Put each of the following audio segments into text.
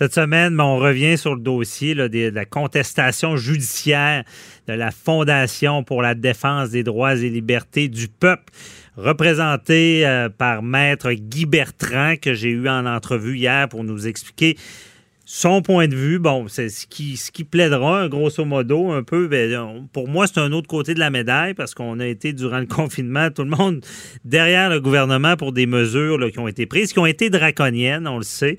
Cette semaine, ben, on revient sur le dossier de la contestation judiciaire de la Fondation pour la défense des droits et libertés du peuple, représentée euh, par Maître Guy Bertrand, que j'ai eu en entrevue hier pour nous expliquer son point de vue, bon, c'est ce qui, plaidera, grosso modo, un peu. Ben, pour moi, c'est un autre côté de la médaille parce qu'on a été, durant le confinement, tout le monde derrière le gouvernement pour des mesures qui ont été prises, qui ont été draconiennes, on le sait.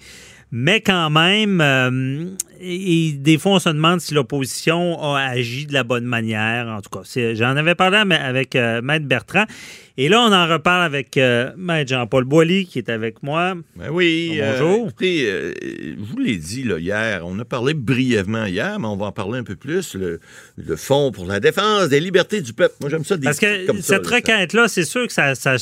Mais quand même, euh, et, des fois, on se demande si l'opposition a agi de la bonne manière. En tout cas, j'en avais parlé avec euh, Maître Bertrand. Et là, on en reparle avec euh, Maître Jean-Paul Boilly, qui est avec moi. Ben oui. bonjour. écoutez, je vous l'ai dit là, hier, on a parlé brièvement hier, mais on va en parler un peu plus. Le, le Fonds pour la défense des libertés du peuple. Moi, j'aime ça. Des parce que cette requête-là, c'est sûr que ça, ça,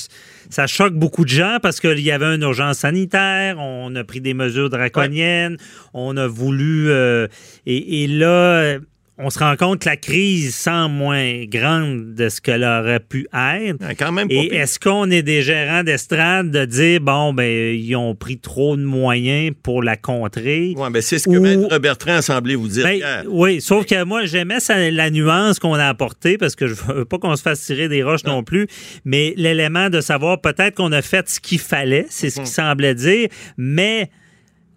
ça, choque beaucoup de gens parce qu'il y avait une urgence sanitaire, on a pris des mesures draconiennes, on a voulu euh, et, là, on se rend compte que la crise semble moins grande de ce qu'elle aurait pu être. quand même Et est-ce qu'on est des gérants d'estrade de dire, bon, ben, ils ont pris trop de moyens pour la contrer? Oui, ben, c'est ce que Maître Bertrand a semblé vous dire. Ben, oui, sauf que moi, j'aimais la nuance qu'on a apportée parce que je veux pas qu'on se fasse tirer des roches non, plus, mais l'élément de savoir peut-être qu'on a fait ce qu'il fallait, c'est ce qu'il mhm. semblait dire, mais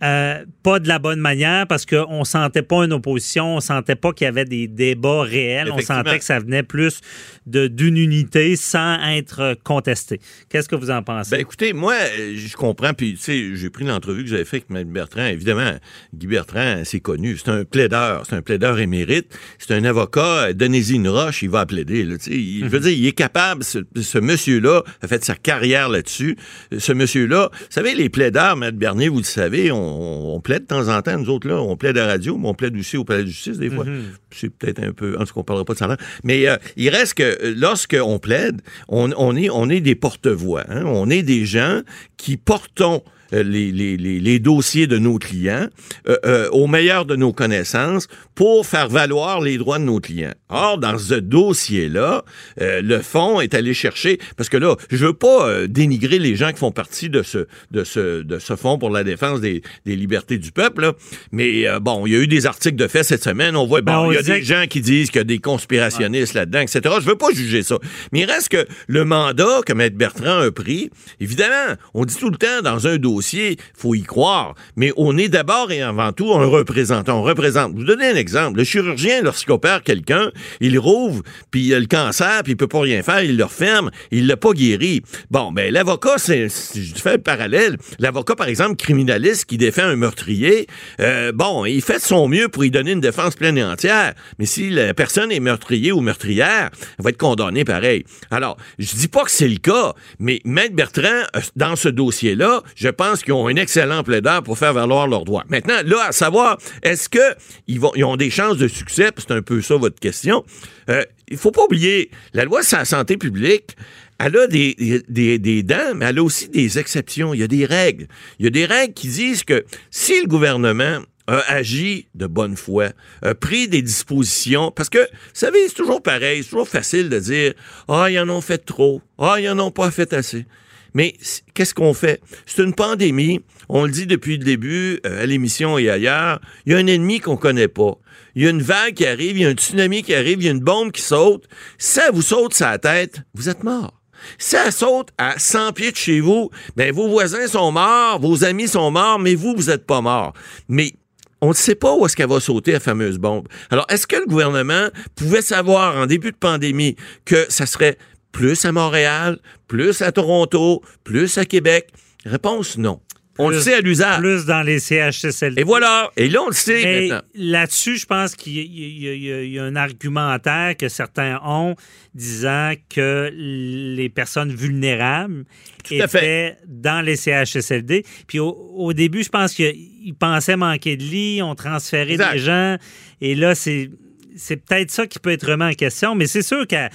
euh, pas de la bonne manière parce qu'on sentait pas une opposition, on sentait pas qu'il y avait des débats réels, on sentait que ça venait plus d'une unité sans être contesté. Qu'est-ce que vous en pensez? Ben écoutez, moi, je comprends, puis tu sais, j'ai pris l'entrevue que j'avais faite avec M. Bertrand. Évidemment, Guy Bertrand, c'est connu, c'est un plaideur, c'est un plaideur émérite, c'est un avocat, donnez-y une roche, il va plaider. Là, il, Je veux mhm. dire, il est capable, ce, monsieur-là a fait sa carrière là-dessus. Ce monsieur-là, vous savez, les plaideurs, M. Bernier, vous le savez, on on, plaide de temps en temps, nous autres, là, on plaide à radio, mais on plaide aussi au palais de justice, des fois. Mm-hmm. C'est peut-être un peu... En tout cas, on parlera pas de ça. Mais euh, il reste que euh, lorsqu'on plaide, on, est, on est des porte-voix. Hein. On est des gens qui portons les, les, les, dossiers de nos clients euh, euh, au meilleur de nos connaissances pour faire valoir les droits de nos clients. Or, dans ce dossier-là, le fonds est allé chercher, parce que là, je veux pas dénigrer les gens qui font partie de ce, de ce, de ce fonds pour la défense des, des libertés du peuple, mais bon, il y a eu des articles de fait cette semaine, on voit, bon, ben, il y a des gens qui disent qu'il y a des conspirationnistes là-dedans, etc. Je veux pas juger ça. Mais il reste que le mandat que M. Bertrand a pris, évidemment, on dit tout le temps dans un dossier, il faut y croire. Mais on est d'abord et avant tout un représentant. On représente. Je vous donner un exemple. Le chirurgien, lorsqu'il opère quelqu'un, il rouvre, puis il a le cancer, puis il peut pas rien faire, il le referme, il l'a pas guéri. Bon, ben l'avocat, c'est, je fais le parallèle. L'avocat, par exemple, criminaliste qui défend un meurtrier, euh, bon, il fait son mieux pour y donner une défense pleine et entière. Mais si la personne est meurtrier ou meurtrière, elle va être condamnée pareil. Alors, je dis pas que c'est le cas, mais Maître Bertrand, euh, dans ce dossier-là, je pense qui ont un excellent plaideur pour faire valoir leurs droits. Maintenant, là, à savoir, est-ce qu'ils ils ont des chances de succès? C'est un peu ça votre question. Euh, il faut pas oublier, la loi sur la santé publique, elle a des, dents, mais elle a aussi des exceptions. Il y a des règles. Il y a des règles qui disent que si le gouvernement a agi de bonne foi, a pris des dispositions, parce que, vous savez, c'est toujours pareil, c'est toujours facile de dire, ah, ils en ont fait trop, ah, ils en ont pas fait assez. Mais qu'est-ce qu'on fait? C'est une pandémie. On le dit depuis le début, euh, à l'émission et ailleurs. Il y a un ennemi qu'on connaît pas. Il y a une vague qui arrive, il y a un tsunami qui arrive, il y a une bombe qui saute. Si ça vous saute sa tête, vous êtes mort. Si ça saute à 100 pieds de chez vous, ben vos voisins sont morts, vos amis sont morts, mais vous, vous n'êtes pas mort. Mais on ne sait pas où est-ce qu'elle va sauter, la fameuse bombe. Alors, est-ce que le gouvernement pouvait savoir en début de pandémie que ça serait plus à Montréal, plus à Toronto, plus à Québec? Réponse non. on le sait à l'usage. Plus dans les CHSLD. Et voilà. Et là, on le sait Mais maintenant. là-dessus, je pense qu'il y, a- y y un argumentaire que certains ont disant que les personnes vulnérables Tout à fait. étaient dans les CHSLD. Puis au, au début, je pense qu'ils pensaient manquer de lits, ont transféré Exact. des gens. Et là, c'est c'est peut-être ça qui peut être remis en question. Mais c'est sûr qu'à-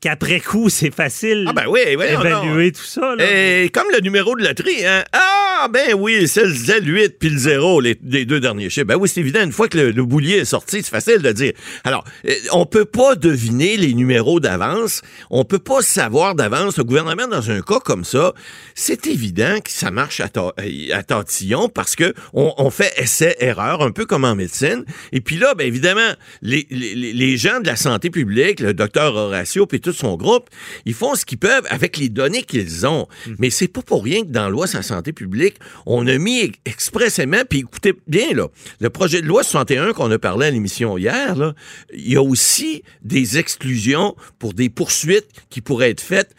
qu'après coup, c'est facile Ah ben oui, oui. non, non. d'évaluer tout ça. là. Et comme le numéro de loterie, hein? Ah, ben oui, c'est le Z8 puis le 0, les, les deux derniers chiffres. Ben oui, c'est évident, une fois que le, le boulier est sorti, c'est facile de dire. Alors, euh, on peut pas deviner les numéros d'avance. On peut pas savoir d'avance. Le gouvernement, dans un cas comme ça, c'est évident que ça marche à, ta- à parce que on, on fait essai-erreur, un peu comme en médecine. Et puis là, ben évidemment, les, les, les gens de la santé publique, le docteur Horacio puis tout son groupe, ils font ce qu'ils peuvent avec les données qu'ils ont. Mais c'est pas pour rien que dans la loi sur la santé publique, on a mis expressément, puis écoutez bien, là, le projet de loi 61 qu'on a parlé à l'émission hier, là, il y a aussi des exclusions pour des poursuites qui pourraient être faites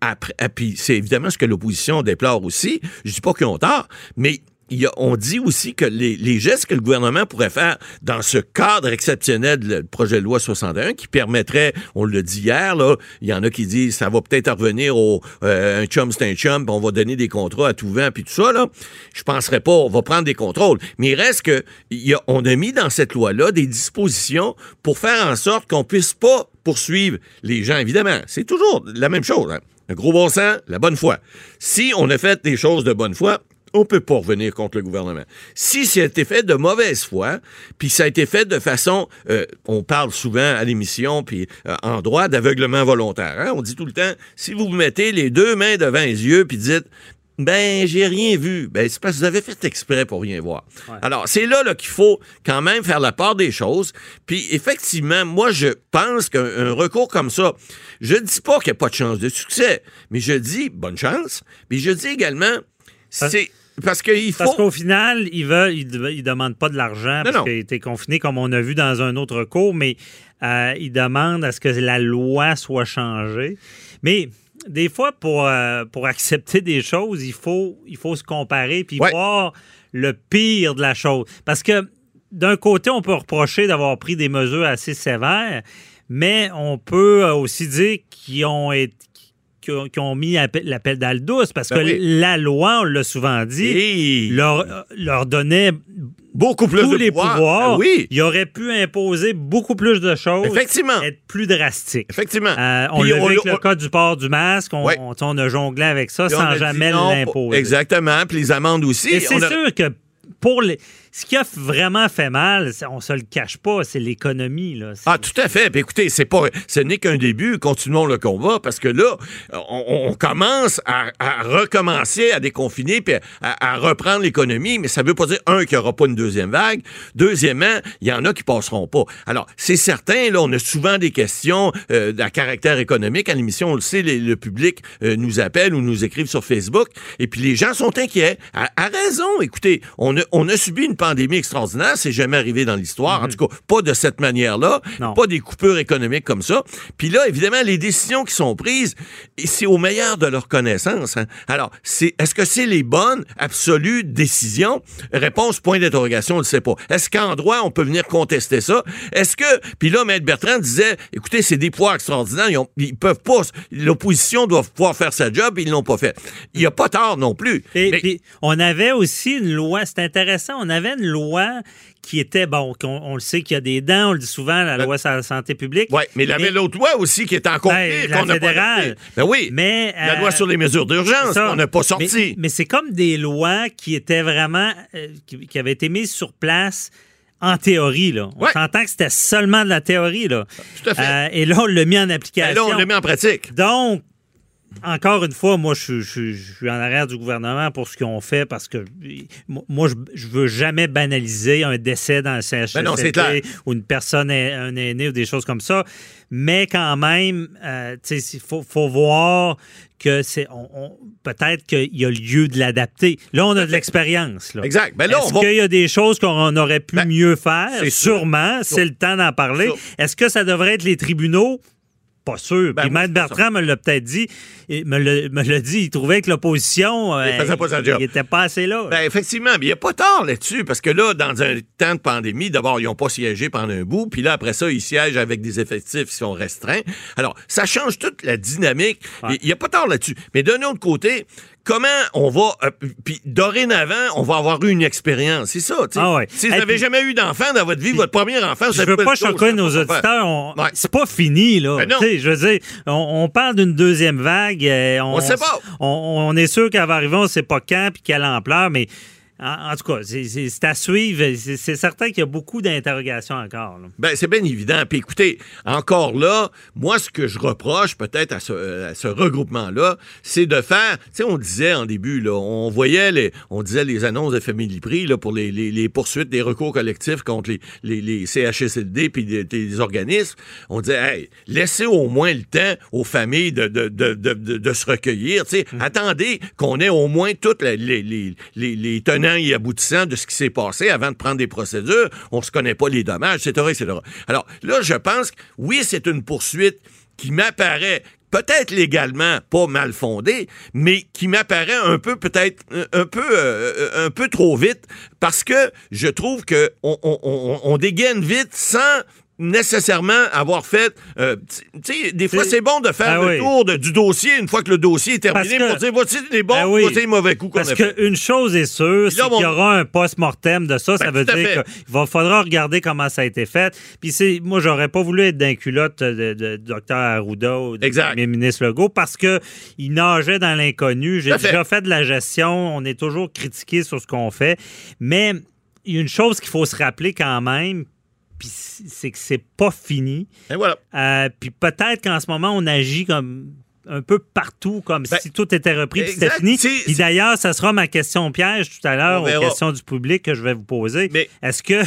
après, ah, puis c'est évidemment ce que l'opposition déplore aussi. Je dis pas qu'ils ont tort, mais on dit aussi que les, gestes que le gouvernement pourrait faire dans ce cadre exceptionnel du projet de loi 61 qui permettrait, on le dit hier, là, il y en a qui disent ça va peut-être revenir au euh, un chum c'est un chum, on va donner des contrats à tout vent puis tout ça là. Je penserais pas, on va prendre des contrôles, mais il reste que a- on a mis dans cette loi là des dispositions pour faire en sorte qu'on puisse pas poursuivre les gens évidemment. C'est toujours la même chose. hein. Le gros bon sens, la bonne foi. Si on a fait des choses de bonne foi, on peut pas revenir contre le gouvernement. Si ça a été fait de mauvaise foi, puis ça a été fait de façon, euh, on parle souvent à l'émission, puis euh, en droit d'aveuglement volontaire. hein. On dit tout le temps, si vous vous mettez les deux mains devant les yeux, puis dites, ben j'ai rien vu, ben c'est parce que vous avez fait exprès pour rien voir. Alors c'est là, là qu'il faut quand même faire la part des choses. Puis effectivement, moi je pense qu'un un recours comme ça, je dis pas qu'il n'y a pas de chance de succès, mais je dis bonne chance. Mais je dis également, c'est parce qu'il faut. Parce qu'au final, ils veulent, ils, de- ils demandent pas de l'argent parce non. qu'il était confiné, comme on a vu dans un autre cours, mais euh, ils demandent à ce que la loi soit changée. Mais des fois, pour, euh, pour accepter des choses, il faut, il faut se comparer puis Ouais. voir le pire de la chose. Parce que d'un côté, on peut reprocher d'avoir pris des mesures assez sévères, mais on peut aussi dire qu'ils ont été qui ont, qui ont mis la pe- la pelle dans le douce parce Ben que oui. la loi, on l'a souvent dit, Et- leur, euh, leur donnait beaucoup plus tous de les pouvoir. pouvoirs. Ah oui, Il aurait pu imposer beaucoup plus de choses, effectivement. être plus drastique. Effectivement. Euh, on l'a vu avec on- le cas du port du masque. On, a jonglé avec ça Puis sans jamais l'imposer. Exactement. Puis les amendes aussi. Et c'est a- sûr que pour les... ce qui a vraiment fait mal, on se le cache pas, c'est l'économie. Ah, tout à fait. Puis écoutez, c'est pas, ce n'est qu'un début. Continuons le combat parce que là, on, commence à, recommencer à déconfiner puis à, reprendre l'économie. Mais ça veut pas dire, un, qu'il n'y aura pas une deuxième vague. Deuxièmement, il y en a qui passeront pas. Alors, c'est certain, là, on a souvent des questions euh, à caractère économique. À l'émission, on le sait, le public euh, nous appelle ou nous écrivent sur Facebook. Et puis les gens sont inquiets. À, à raison. Écoutez, on a, on a subi une pandémie extraordinaire. C'est jamais arrivé dans l'histoire. En tout cas, pas de cette manière-là. Pas des coupures économiques comme ça. Puis là, évidemment, les décisions qui sont prises, c'est au meilleur de leur connaissance. hein. Alors, c'est, est-ce que c'est les bonnes, absolues décisions? Réponse, point d'interrogation, on ne sait pas. Est-ce qu'en droit, on peut venir contester ça? Est-ce que, puis là, Maître Bertrand disait, écoutez, c'est des pouvoirs extraordinaires, ils, ont- ils peuvent pas, l'opposition doit pouvoir faire sa job, ils l'ont pas fait. Il n'y a pas tort non plus. Et Mais- on avait aussi une loi, c'est intéressant, on avait une loi qui était, bon, qu'on- on, le sait qu'il y a des dents, on le dit souvent, la loi sur la santé publique. Ouais, mais il y avait l'autre loi aussi qui était encore Ben, pire, la pas fédérale. Ben oui. Mais, la euh, loi sur les mesures d'urgence, ça. qu'on n'a pas sorti. Mais, mais c'est comme des lois qui étaient vraiment, euh, qui, qui avaient été mises sur place en théorie. Là. On Ouais. s'entend que c'était seulement de la théorie. Là. Tout à fait. Euh, et là, on l'a mis en Ben application. là, on le met en pratique. Donc, encore une fois, moi, je, je- je suis en arrière du gouvernement pour ce qu'ils ont fait parce que moi, je, je veux jamais banaliser un décès dans le CHSLD Ben ou une personne, un aîné ou des choses comme ça. Mais quand même, euh, il faut, faut voir que c'est on- on- peut-être qu'il y a lieu de l'adapter. Là, on a de l'expérience. Exact. Ben là, Est-ce va- qu'il y a des choses qu'on aurait pu Ben, mieux faire? Sûrement, c'est le temps d'en parler. Est-ce que ça devrait être les tribunaux? Pas sûr. Ben, Puis Maître Bertrand me l'a peut-être dit, et me l'a dit, il trouvait que l'opposition, euh, faisait pas sa job. il était pas assez là. Ben, effectivement, mais il n'y a pas tort là-dessus, parce que là, dans un temps de pandémie, d'abord, ils n'ont pas siégé pendant un bout, puis là, après ça, ils siègent avec des effectifs qui sont restreints. Alors, ça change toute la dynamique. Il n'y a pas tort là-dessus. Mais d'un autre côté, comment on va. euh, puis dorénavant, on va avoir eu une expérience. C'est ça, tu sais. Ah ouais. Si vous n'avez puis- jamais eu d'enfant dans votre vie, votre premier enfant, vous Je veux pas dos, choquer nos pas auditeurs. on- Ouais. C'est pas fini, là. Ben non. Tu sais, je veux dire, on, on parle d'une deuxième vague. euh, on, On sait pas. On, on est sûr qu'elle va arriver, on sait pas quand puis quelle ampleur, mais en, en tout cas, c'est- à suivre. C'est certain qu'il y a beaucoup d'interrogations encore. Ben, c'est bien évident. Puis écoutez, encore là, moi, ce que je reproche peut-être à ce, regroupement-là, c'est de faire, tu sais, on disait en début, là, on voyait les, on disait les annonces de Family Prix, là, pour les, les, les poursuites des recours collectifs contre les, les, les CHSLD puis des, des organismes. On disait, hey, laissez au moins le temps aux familles de, de, de, de, de- de se recueillir, tu sais. Attendez qu'on ait au moins toutes les, les, les, les, les tenants et aboutissants de ce qui s'est passé avant de prendre des procédures. On se connaît pas les dommages, etc.. Alors, là, je pense que, oui, c'est une poursuite qui m'apparaît peut-être légalement pas mal fondée, mais qui m'apparaît un peu peut-être un- peu euh, un peu trop vite parce que je trouve que on- on dégaine vite sans nécessairement avoir fait euh, tu sais des fois C'est- bon de faire Ah le oui. tour de- du dossier une fois que le dossier est terminé Parce que- pour dire voici les bons Ah oui. voici les mauvais coups qu'on Parce a fait qu'une chose est sûre, c'est qu'il y aura un post-mortem de ça. ça Ben, veut dire qu'il faudra regarder comment ça a été fait. Puis c'est, moi, j'aurais pas voulu être d'un culotte de, de, Dr Arruda ou du Exact. premier ministre Legault parce que il nageait dans l'inconnu. J'ai Tout à fait. déjà fait de la gestion. On est toujours critiqué sur ce qu'on fait. Mais il y a une chose qu'il faut se rappeler quand même, puis c'est que c'est pas fini. et voilà Euh, puis peut-être qu'en ce moment, on agit comme un peu partout, comme Ben, si tout était repris puis c'était fini. Puis d'ailleurs, ça sera ma question piège tout à l'heure aux questions du public que je vais vous poser. Mais- Est-ce que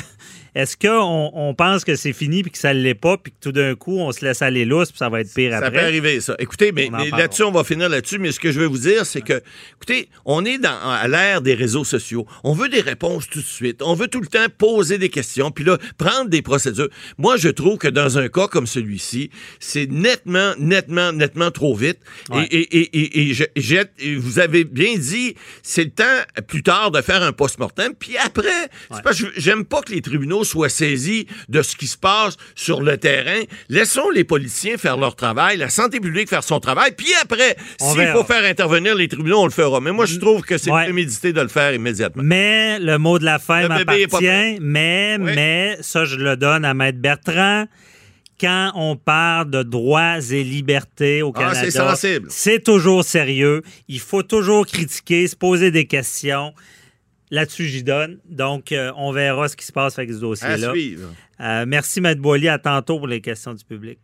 est-ce qu'on on pense que c'est fini puis que ça ne l'est pas puis que tout d'un coup, on se laisse aller lousse puis ça va être pire Ça après? peut arriver, ça. Écoutez, mais là-dessus, on va finir là-dessus, mais ce que je veux vous dire, c'est que, écoutez, on est dans, à l'ère des réseaux sociaux. On veut des réponses tout de suite. On veut tout le temps poser des questions, puis là, prendre des procédures. Moi, je trouve que dans un cas comme celui-ci, c'est nettement, nettement, nettement trop vite. Ouais. Et, et, et, et, et je- j'ai- et vous avez bien dit, c'est le temps plus tard de faire un post-mortem, puis après, c'est parce que j'aime pas que les tribunaux soient saisis de ce qui se passe sur le terrain. Laissons les politiciens faire leur travail, la santé publique faire son travail, puis après, s'il faut faire intervenir les tribunaux, on le fera. Mais moi, je trouve que c'est Ouais. prémédité de le faire immédiatement. Mais le mot de la fin est pas m'appartient. Mais, Oui. mais, ça, je le donne à Maître Bertrand. Quand on parle de droits et libertés au Ah, Canada, c'est sensible. c'est toujours sérieux. Il faut toujours critiquer, se poser des questions. Là-dessus, j'y donne. Donc, euh, on verra ce qui se passe avec ce À dossier-là. suivre. Euh, merci, Maître Boily. À tantôt pour les questions du public.